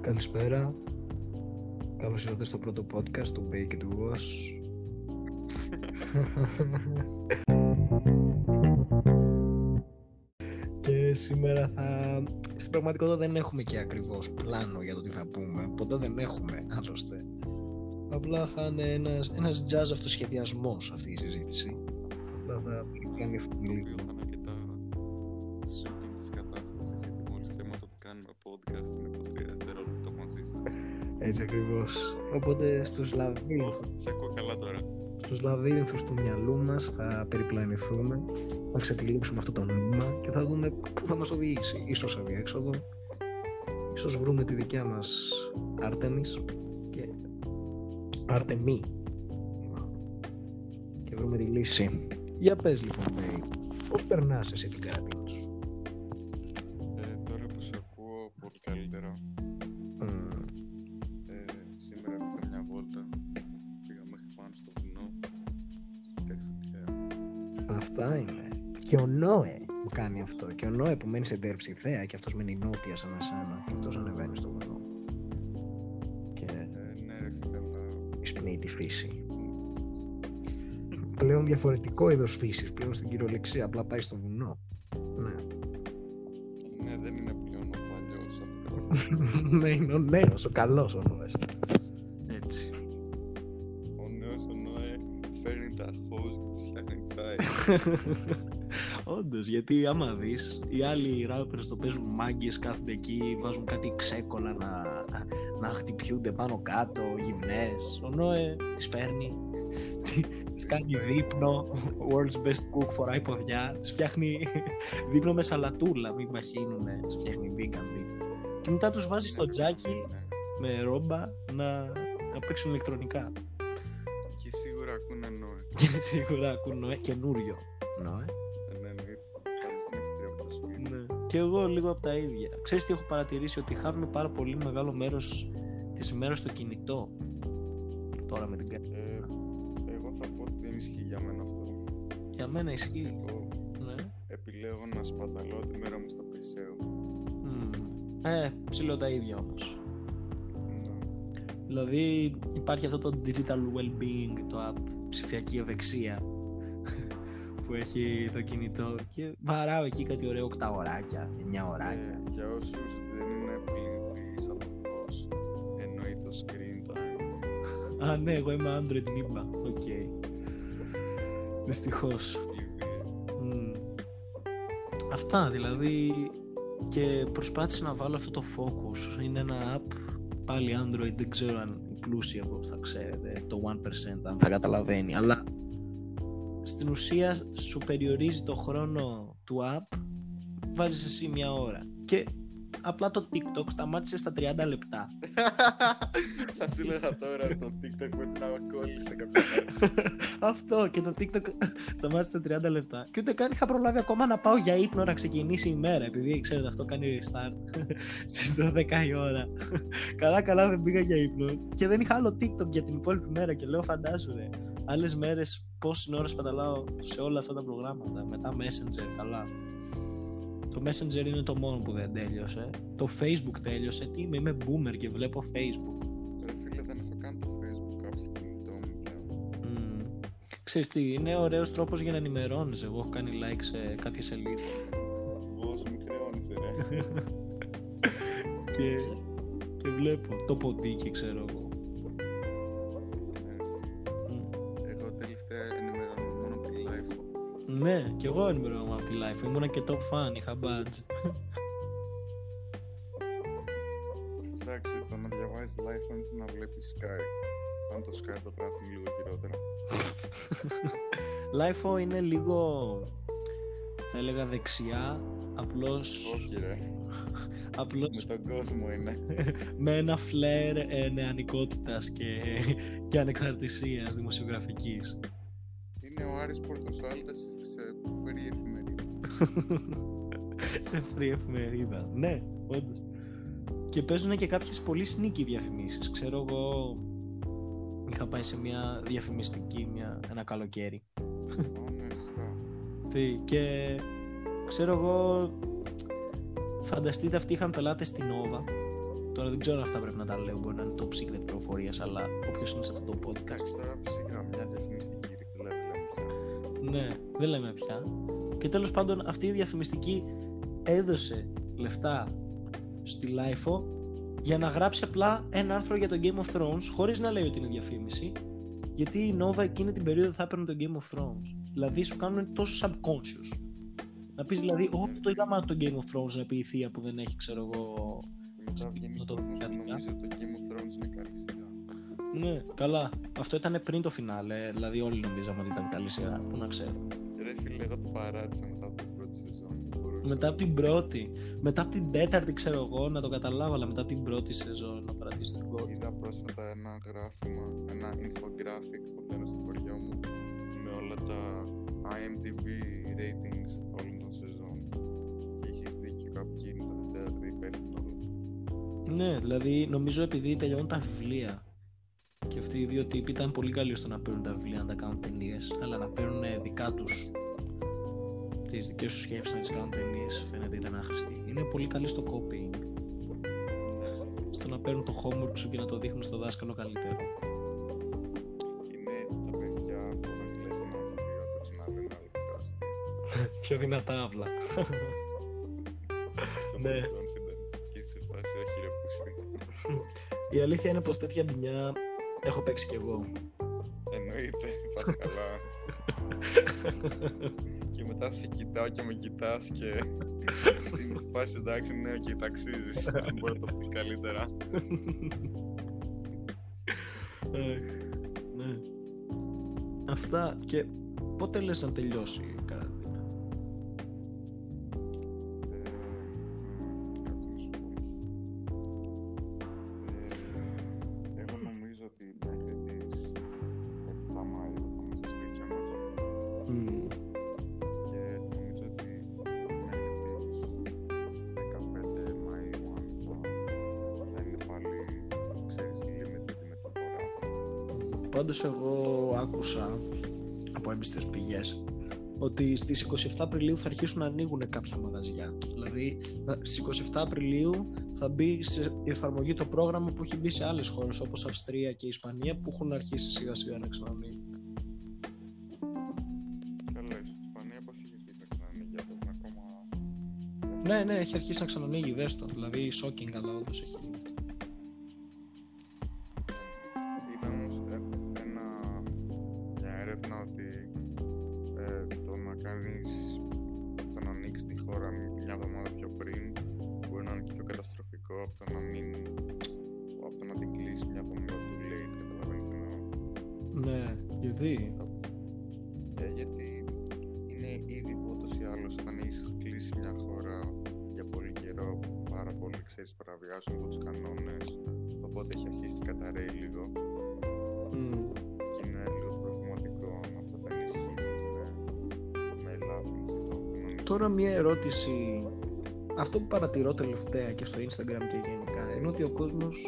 Καλησπέρα. Καλώς ήρθατε στο πρώτο podcast του Bake και του Wash. και σήμερα θα... Στην πραγματικότητα δεν έχουμε και ακριβώς πλάνο για το τι θα πούμε. Ποτέ δεν έχουμε, άλλωστε. Απλά θα είναι ένας, ένας jazz αυτοσχεδιασμός αυτή η συζήτηση. Απλά θα πλανηθούμε λίγο. Έτσι ακριβώς. Οπότε στους λαβύρινθους, Σε ακούω καλά τώρα. στους λαβύρινθους του μυαλού μας θα περιπλανηθούμε, θα ξετυλίξουμε αυτό το νήμα και θα δούμε πού θα μας οδηγήσει. Ίσως σε διέξοδο, ίσως βρούμε τη δικιά μας Άρτεμις και Άρτεμι και βρούμε τη λύση. Για πες λοιπόν, Μπέι, πώς περνάς εσύ την καραντίνα σου; Ε, τώρα που σε ακούω πολύ καλύτερα. Αυτά είναι. Και ο Νόε που κάνει αυτό. Και ο Νόε που μένει σε Ντερψιθέα και αυτός μένει νότια σαν εσένα. Και αυτός ανεβαίνει στο βουνό. Και Ε, ναι ρε φίλε, αλλά... εισπνέει τη φύση. Πλέον διαφορετικό είδος φύσης. Πλέον στην κυριολεξία. Απλά πάει στο βουνό. Ναι. Ναι, δεν είναι πλέον ο παλιός από το κατάστημα. ναι, είναι ο νέος, ο καλός ο Νόες. Έτσι. Όντως, γιατί άμα δεις, οι άλλοι rappers το παίζουν μάγκες, κάθονται εκεί, βάζουν κάτι ξέκολα να, να χτυπιούνται πάνω κάτω, γυμνές. Ο Νόε τις παίρνει, τις κάνει δείπνο, world's best cook φοράει ποδιά, του φτιάχνει δείπνο με σαλατούλα, μην μαχαίνουνε, του φτιάχνει vegan δείπνο. Και μετά τους βάζεις στο τζάκι Ναι. με ρόμπα να, να παίξουν ηλεκτρονικά. Και σίγουρα ακούν Νόε καινούριο. Νόε. Ε, Ναι, εννοείται. Πάλι στην επιτρέπω το σπίτι. Ναι. Και εγώ λίγο από τα ίδια. Ξέρεις τι έχω παρατηρήσει, ότι χάνουμε πάρα πολύ μεγάλο μέρος της ημέρας στο κινητό. Τώρα με την κα- Ε, εγώ θα πω ότι δεν ισχύει για μένα αυτό. Για μένα ισχύει. Εγώ Ναι. επιλέγω να σπαταλώ τη μέρα μου στο PC. Μμμ. Ε, ψηλό τα ίδια όμως. Ναι. Δηλαδή υπάρχει αυτό το digital well-being, το app, ψηφιακή ευεξία που έχει το κινητό και βαράω εκεί κάτι ωραίο 8 ωράκια, 9 ωράκια. Ε, για όσους δεν είναι πληθείς από φως, εννοεί το screen time. Α, ναι, εγώ είμαι Android Niba. Οκ. Δυστυχώς. TV. Μμμ. Αυτά δηλαδή και προσπάθησα να βάλω αυτό το focus είναι ένα app πάλι Android δεν ξέρω αν οι πλούσιοι από θα ξέρετε το 1% αν θα καταλαβαίνει αλλά στην ουσία σου περιορίζει το χρόνο του app βάζεις εσύ μια ώρα. Και απλά το TikTok σταμάτησε στα 30 λεπτά Θα σου έλεγα τώρα το TikTok πρέπει να κόλλησε κάποια φάση. Αυτό και το TikTok σταμάτησε στα 30 λεπτά. Και ούτε καν είχα προλάβει ακόμα να πάω για ύπνο να ξεκινήσει η μέρα. Επειδή ξέρετε, αυτό κάνει restart στις 12 η ώρα. καλά, καλά δεν πήγα για ύπνο. Και δεν είχα άλλο TikTok για την υπόλοιπη μέρα. Και λέω, φαντάσου ρε. Άλλες μέρες πόσε ώρε παταλάω σε όλα αυτά τα προγράμματα. Μετά Messenger, καλά. Το Messenger είναι το μόνο που δεν τέλειωσε. Το Facebook τέλειωσε. Τι είμαι, είμαι boomer και βλέπω Facebook. Ρε φίλε δεν έχω καν το Facebook app στο κινητό μου πλέον. Μμμ. Ξέρεις τι, είναι ωραίος τρόπος για να ενημερώνεις. Εγώ έχω κάνει like σε κάποιες σελίδες Πώς μη χρεώνεις ρε. και, και βλέπω το ποντίκι, ξέρω εγώ. Ναι, και εγώ ενημερώνομαι από τη life. Ήμουνα και top fan, είχα badge. Εντάξει, το να διαβάζεις live φαίνεται να βλέπεις Sky. Αν το Sky το γράφουν λίγο χειρότερα. Lifeo είναι λίγο, θα έλεγα δεξιά, απλώς, Όχι ρε, απλώς με τον κόσμο είναι. με ένα φλερ ε, νεανικότητας και, και ανεξαρτησίας δημοσιογραφικής. Είναι ο Άρης Πορτοσάλτας σε free εφημερίδα. σε free εφημερίδα. Ναι, όντως. Και παίζουν και κάποιες πολύ sneaky διαφημίσεις. Ξέρω εγώ είχα πάει σε μια διαφημιστική μια, ένα καλοκαίρι. Α, ναι, σωστά. Τι, και ξέρω εγώ φανταστείτε αυτοί είχαν πελάτες στην Nova το Τώρα δεν ξέρω αν αυτά πρέπει να τα λέω, μπορεί να είναι top secret πληροφορίε, αλλά όποιος είναι σε αυτό το podcast. Εντάξει, τώρα ψήγα μια διαφημιστική δηλαδή, λέμε. Ναι, δεν λέμε πια. Και τέλος πάντων αυτή η διαφημιστική έδωσε λεφτά στη LIFO για να γράψει απλά ένα άρθρο για το Game of Thrones χωρίς να λέει ότι είναι διαφήμιση γιατί η Nova εκείνη την περίοδο θα έπαιρνε το Game of Thrones. Δηλαδή σου κάνουν τόσο subconscious. Να πεις δηλαδή, όχι το είδαμε το Game of Thrones να πει η θεία που δεν έχει ξέρω εγώ Και μετά βγαίνει Αυτό το το κόσμος που διάστημα. νομίζει ότι το Game of Thrones είναι καλή σειρά. Ναι, καλά. Αυτό ήταν πριν το φινάλε. Δηλαδή, όλοι νομίζαμε ότι ήταν καλή σειρά. Πού να ξέρω. Ρε φίλε, εγώ το παράτησα μετά από την πρώτη σεζόν. Δεν μπορούσα. Μετά από την πρώτη. Μετά από την τέταρτη, ξέρω εγώ, να το καταλάβω, αλλά μετά από την πρώτη σεζόν να παρατήσω την πρώτη. Είδα πρόσφατα ένα γράφημα, ένα infographic που λένε στο χωριό μου με όλα τα IMDb ratings όλων των σεζόν. Και είχες δίκιο κάποιοι είναι το τέταρτη υπεύθυνο όλο. Ναι, δηλαδή νομίζω επειδή τελειώνουν τα βιβλία. Και αυτοί οι δύο τύποι ήταν πολύ καλοί στο να παίρνουν τα βιβλία, να τα κάνουν ταινίες, αλλά να παίρνουν δικά τους. Τις δικές τους σκέψεις να τις κάνουν ταινίες, φαίνεται ήταν άχρηστη. Είναι πολύ καλοί στο copying. Στο να παίρνουν το homework σου και να το δείχνουν στο δάσκαλο καλύτερο. Είναι τα παιδιά που όταν λες ένα αστείο το ξαναλένε άλλο πιο αστείο. Πιο δυνατά απλά. Ναι. Το confidence. Και είσαι σε φάση όχι ρε πούστη. Η αλήθεια είναι πως τέτοια μπινιά έχω παίξει κι εγώ. Εννοείται, πας καλά. και μετά σε κοιτάω και με κοιτάς και είμαι σε φάση εντάξει ναι και ταξίζεις αν μπορεί να το πεις καλύτερα. Αχ, ναι. Αυτά και πότε λες να τελειώσει; Πάντως εγώ άκουσα από έμπιστες πηγές ότι στις 27 Απριλίου θα αρχίσουν να ανοίγουν κάποια μαγαζιά. Δηλαδή θα- στις 27 Απριλίου θα μπει σε εφαρμογή το πρόγραμμα που έχει μπει σε άλλες χώρες όπως Αυστρία και Ισπανία που έχουν αρχίσει σιγά σιγά να ξανανοίγουν. Καλά, η Ισπανία πώς έχει αρχίσει να ξανανοίγει, αυτό είναι ακόμα... Ναι, ναι, έχει αρχίσει να ξανανοίγει, δες το. Δηλαδή shocking, αλλά όντως έχει έρευνα ότι ε, το να κάνεις, το να ανοίξεις τη χώρα μια εβδομάδα πιο πριν μπορεί να είναι και πιο καταστροφικό από το να μην, από το να την κλείσεις μια εβδομάδα too late, καταλαβαίνεις τι εννοώ. Ναι, γιατί; Ε, γιατί είναι ήδη ούτως ή άλλως όταν έχεις κλείσει μια χώρα για πολύ καιρό πάρα πολύ ξέρεις παραβιάζουν από τους κανόνες οπότε έχει αρχίσει και καταραίει λίγο Τώρα μια ερώτηση. Αυτό που παρατηρώ τελευταία και στο Instagram και γενικά είναι ότι ο κόσμος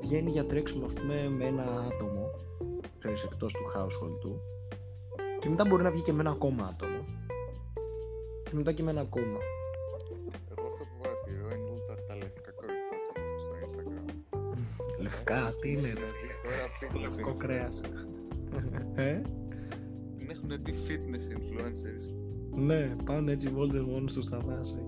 βγαίνει για τρέξιμο ας πούμε με ένα άτομο ξέρεις, εκτός του household του και μετά μπορεί να βγει και με ένα ακόμα άτομο και μετά και με ένα ακόμα. Εγώ αυτό που παρατηρώ είναι όλα τα, τα λευκά κοριτσάκια που έχω στο Instagram. Λευκά, τι είναι ρε Δηλαδή, τώρα fitness Λευκό influencers. κρέας. ε; Την έχουν δει fitness influencers. Ναι, πάνε έτσι βόλτες μόνος τους στα δάση.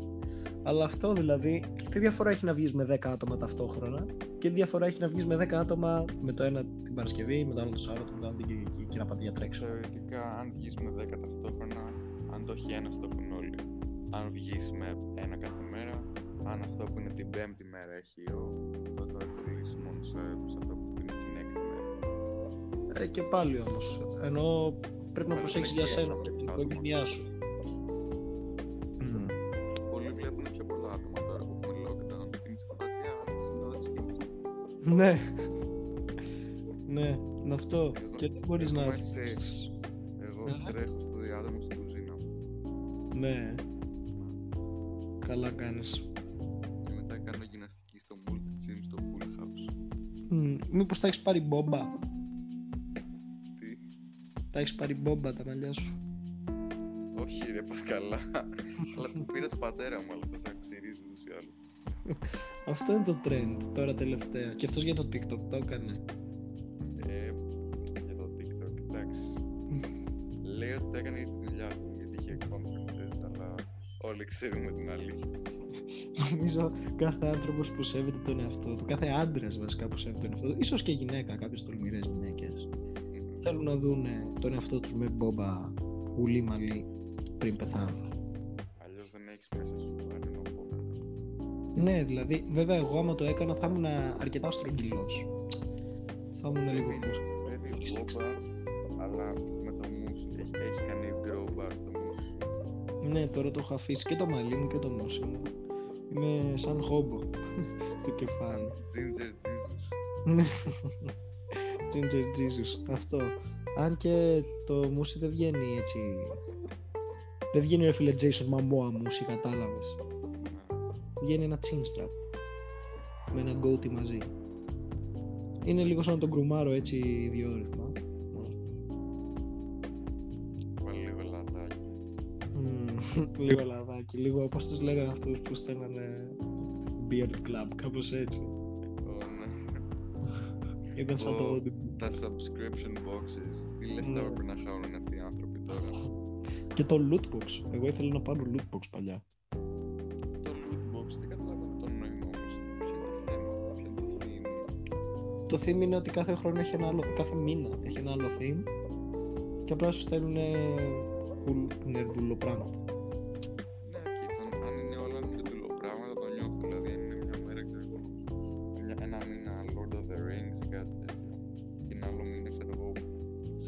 Αλλά αυτό δηλαδή, τι διαφορά έχει να βγεις με 10 άτομα ταυτόχρονα και τι διαφορά έχει να βγεις με 10 άτομα με το ένα την Παρασκευή, με το άλλο το Σάββατο, με το άλλο την Κυριακή και να πάτε για τρέξιμο. Θεωρητικά, αν βγεις με 10 ταυτόχρονα, αν το έχει ένα, το έχουν όλοι. Αν βγεις με ένα κάθε μέρα, αν αυτό που είναι την πέμπτη μέρα έχει ο, το θα κολλήσει μόνο σε, σε αυτό που είναι την έκτη μέρα. Ε, και πάλι όμως, ενώ πρέπει να Πάλι προσέξεις είναι για και σένα εύκολο και την άτομα. οικογένειά σου. Ναι. ναι, είναι αυτό. Εγώ- Και δεν μπορείς εγώ να... είμαι safe. Εγώ Ε. τρέχω στο διάδρομο στην κουζίνα μου Ναι. Καλά κάνεις. και μετά κάνω γυμναστική στο multi gym στο pool house. Μμ, Μήπως τα έχεις πάρει μπόμπα; Τι, Τα έχεις πάρει μπόμπα τα μαλλιά σου; όχι ρε, πας καλά. Αλλά το πήρε το πατέρα μου, αλλά θα ξυρίζει ούτως ή άλλως. Αυτό είναι το trend τώρα τελευταία. Και αυτός για το TikTok το έκανε. Ε, για το TikTok, εντάξει. Λέει ότι το έκανε για τη δουλειά του, γιατί είχε conferences, αλλά όλοι ξέρουμε την αλήθεια. Νομίζω κάθε άνθρωπος που σέβεται τον εαυτό του, κάθε άντρας βασικά που σέβεται τον εαυτό του, ίσως και γυναίκα, κάποιες τολμηρές γυναίκες, θέλουν να δουν τον εαυτό τους με μπόμπα ουλή μαλλί πριν πεθάνουν. Ναι, δηλαδή, βέβαια, εγώ άμα το έκανα θα ήμουν αρκετά στρογγυλός. Θα ήμουν λίγο Παίρνει- πώς. παίρνει Όχι μπόμπα, αλλά με το μουσ. Έχεις, έχεις κάνει grow bar το μουσ. Ναι, τώρα το έχω αφήσει και το μαλλί μου και το μουσί μου. Είμαι σαν χόμπο στο κεφάλι. Ginger Jesus. Ναι. Ginger Jesus, αυτό. Αν και το μουσι δεν βγαίνει έτσι. Δεν βγαίνει ρε φίλε Jason Momoa μουσι, κατάλαβες. Βγαίνει ένα chin strap. Με ένα goatee μαζί. Είναι λίγο σαν να τον κρουμάρω έτσι ιδιόρυθμα. Βάλει λίγο λαδάκι. Μμμ, λίγο λαδάκι, λίγο όπως τους λέγανε αυτούς που στέλνανε Beard Club, κάπως έτσι. Ω, ναι. Ήταν σαν το Ω, Audible. Τα subscription boxes. Τι λεφτά Ναι. πρέπει να χάνουν αυτοί οι άνθρωποι τώρα; Και το loot box. Εγώ ήθελα να πάρω loot box παλιά. Το theme είναι ότι κάθε χρόνο έχει ένα άλλο, κάθε μήνα έχει ένα άλλο theme και απλά σου στέλνουν cool νερντούλο πράγματα. Ναι, κοίτα, αν είναι όλα νερντουλό πράγματα το νιώθω. Δηλαδή, αν είναι μια μέρα, ξέρω εγώ, μια, ένα μήνα Lord of the Rings ή κάτι τέτοιο. Και ένα άλλο μήνα, ξέρω εγώ,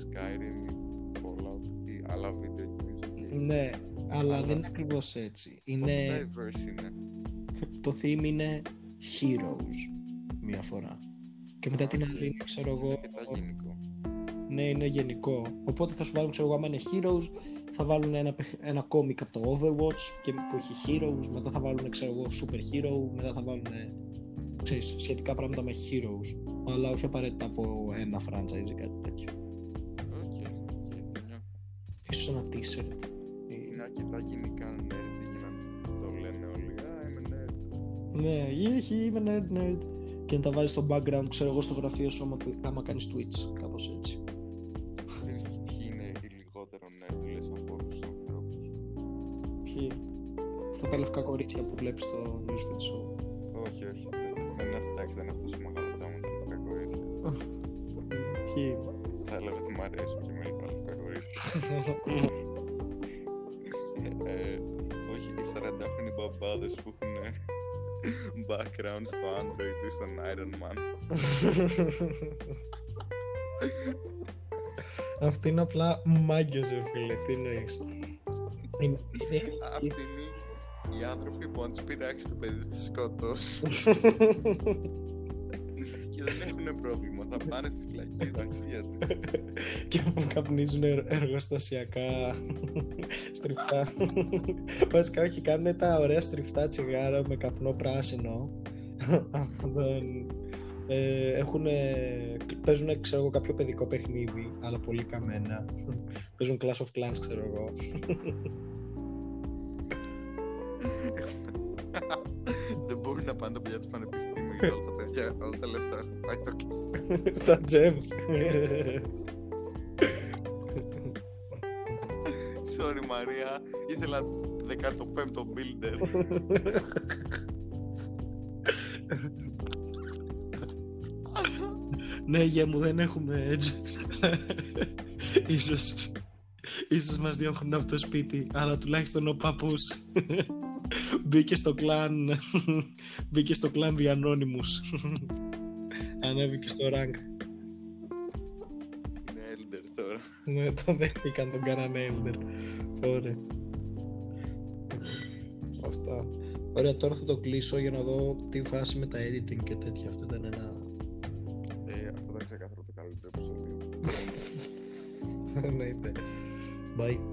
Skyrim ή Fallout ή άλλα video games. okay. Ναι, αλλά Αλλά- δεν είναι ακριβώς έτσι. Πόσο Είναι, diverse είναι. το theme είναι heroes μία φορά. Και μετά την Οκ. άλλη είναι, ξέρω εγώ, Αρκετά γενικό. ναι, είναι γενικό. Οπότε θα σου βάλουν, ξέρω εγώ, άμα είναι heroes, θα βάλουν ένα, παιχ- ένα κόμικ από το Overwatch και που έχει heroes, μετά θα βάλουν, ξέρω εγώ, super hero, μετά θα βάλουν, ξέρεις, σχετικά πράγματα με heroes. Αλλά όχι απαραίτητα από ένα franchise ή κάτι τέτοιο. OK, OK, το νιώθω. Ίσως ένα t-shirt. ή- Είναι αρκετά γενικά nerd για να το λένε όλοι. Α, είμαι nerd. Ναι, έχει, είμαι nerd, nerd. Και να τα βάζεις στο background, ξέρω εγώ, στο γραφείο σου άμα, άμα κάνεις Twitch, κάπως έτσι. Ξέρεις ποιοι είναι οι λιγότερο nerd, λες, από όλους τους ανθρώπους; Ποιοι; Αυτά τα λευκά κορίτσια που βλέπεις στο newsfeed σου. Όχι, όχι. Δεν, δεν έχω, εντάξει, δεν έχω τόσο μεγάλο θέμα με τα λευκά κορίτσια. Ποιοι; Θα έλεγα ότι μου αρέσουν και μερικά λευκά κορίτσια. ε, όχι, οι 40χρονοι μπαμπάδες που έχουν background στο Android ή στον Iron Man. Αυτή είναι απλά μάγκες, ρε φίλε. Τι εννοείς. Είναι- είναι- Αυτοί είναι οι άνθρωποι που αν τους πειράξει το παιδί θα σκοτώσουν και δεν έχουν πρόβλημα. Θα πάνε στις φυλακές τα αρχεία τους. και που καπνίζουν ερ- εργοστασιακά στριφτά. Βασικά όχι, κάνουν τα ωραία στριφτά τσιγάρα με καπνό πράσινο. Αυτό τον... Ε, έχουν, παίζουν ξέρω εγώ κάποιο παιδικό παιχνίδι αλλά πολύ καμένα παίζουν Clash of Clans ξέρω εγώ δεν μπορούν να πάνε τα παιδιά τους πανεπιστήμιου και όλα τα παιδιά, όλα τα λεφτά έχουν πάει στο στα gems. Sorry Μαρία, ήθελα 15ο builder. ναι γεια μου δεν έχουμε έτσι. Ίσως ίσως μας διώχνουν από το σπίτι αλλά τουλάχιστον ο παππούς μπήκε στο κλάν μπήκε στο κλάν The Anonymous ανέβηκε στο rank. Είναι elder τώρα. ναι το δέχτηκαν τον κάνανε Elder. Ωραία Αυτά. Ωραία τώρα θα το κλείσω για να δω τι φάση με τα editing και τέτοια. Αυτό ήταν ένα Ε, αυτό ήταν ξεκάθαρο το καλύτερο επεισόδιο. Εννοείται. Bye